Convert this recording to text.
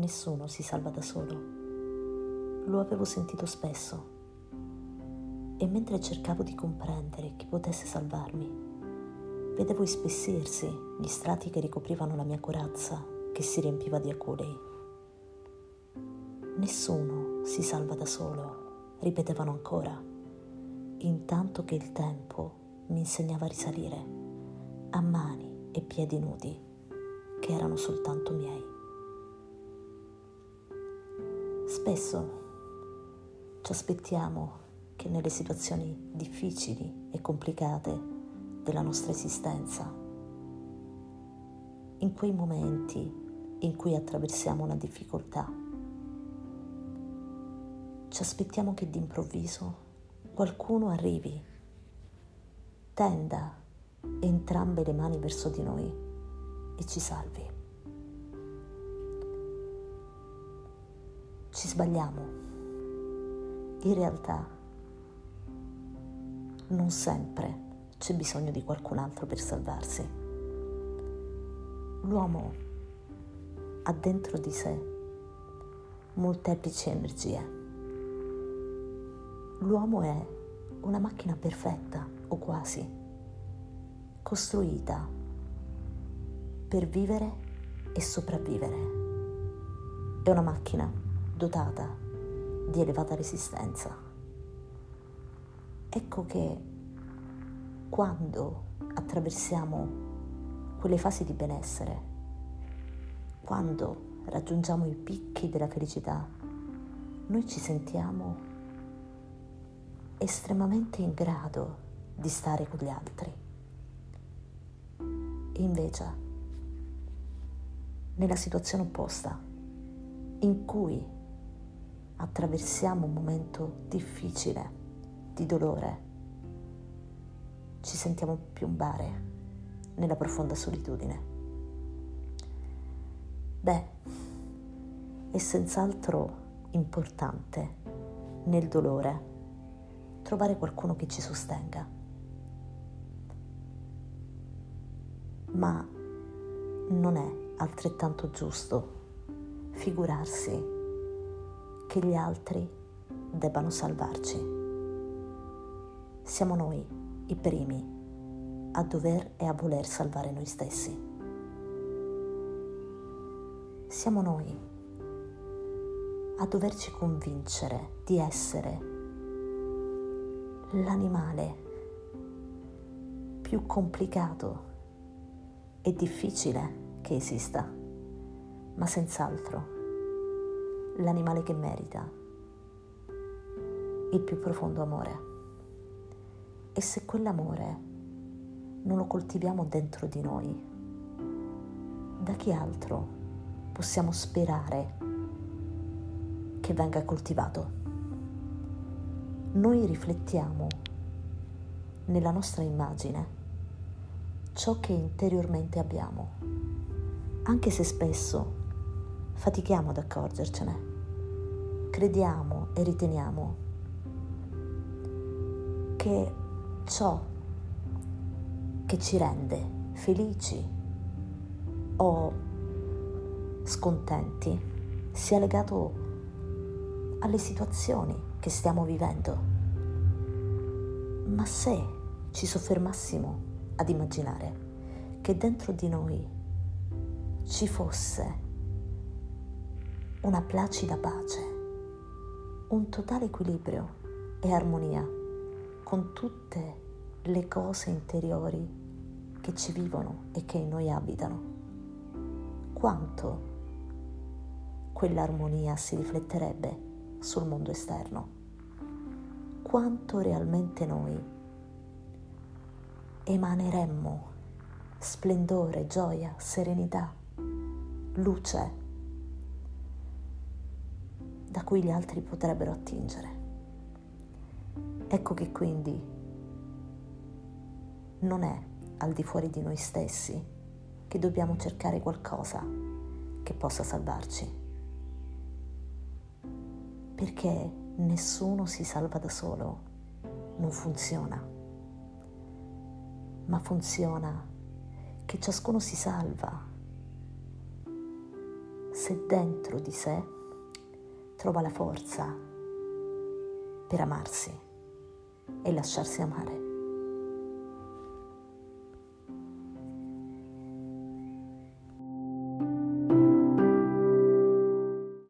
nessuno si salva da solo. Lo avevo sentito spesso. E mentre cercavo di comprendere chi potesse salvarmi, vedevo ispessirsi gli strati che ricoprivano la mia corazza che si riempiva di aculei. Nessuno si salva da solo, ripetevano ancora, intanto che il tempo mi insegnava a risalire a mani e piedi nudi che erano soltanto miei. Spesso ci aspettiamo che nelle situazioni difficili e complicate della nostra esistenza, in quei momenti in cui attraversiamo una difficoltà, ci aspettiamo che d'improvviso qualcuno arrivi, tenda entrambe le mani verso di noi e ci salvi. Ci sbagliamo. In realtà non sempre c'è bisogno di qualcun altro per salvarsi. L'uomo ha dentro di sé molteplici energie. L'uomo è una macchina perfetta o quasi, costruita per vivere e sopravvivere. È una macchina dotata di elevata resistenza. Ecco che quando attraversiamo quelle fasi di benessere, quando raggiungiamo i picchi della felicità, noi ci sentiamo estremamente in grado di stare con gli altri. E invece nella situazione opposta, in cui attraversiamo un momento difficile, di dolore, ci sentiamo piombare nella profonda solitudine. Beh, è senz'altro importante nel dolore trovare qualcuno che ci sostenga. Ma non è altrettanto giusto figurarsi che gli altri debbano salvarci. Siamo noi i primi a dover e a voler salvare noi stessi. Siamo noi a doverci convincere di essere l'animale più complicato e difficile che esista, ma senz'altro l'animale che merita il più profondo amore. E se quell'amore non lo coltiviamo dentro di noi, da chi altro possiamo sperare che venga coltivato? Noi riflettiamo nella nostra immagine ciò che interiormente abbiamo anche se spesso fatichiamo ad accorgercene. Crediamo e riteniamo che ciò che ci rende felici o scontenti sia legato alle situazioni che stiamo vivendo. Ma se ci soffermassimo ad immaginare che dentro di noi ci fosse una placida pace, un totale equilibrio e armonia con tutte le cose interiori che ci vivono e che in noi abitano. Quanto quell'armonia si rifletterebbe sul mondo esterno? Quanto realmente noi emaneremmo splendore, gioia, serenità luce da cui gli altri potrebbero attingere. Ecco che quindi non è al di fuori di noi stessi che dobbiamo cercare qualcosa che possa salvarci. Perché nessuno si salva da solo, non funziona. Ma funziona che ciascuno si salva se dentro di sé trova la forza per amarsi e lasciarsi amare.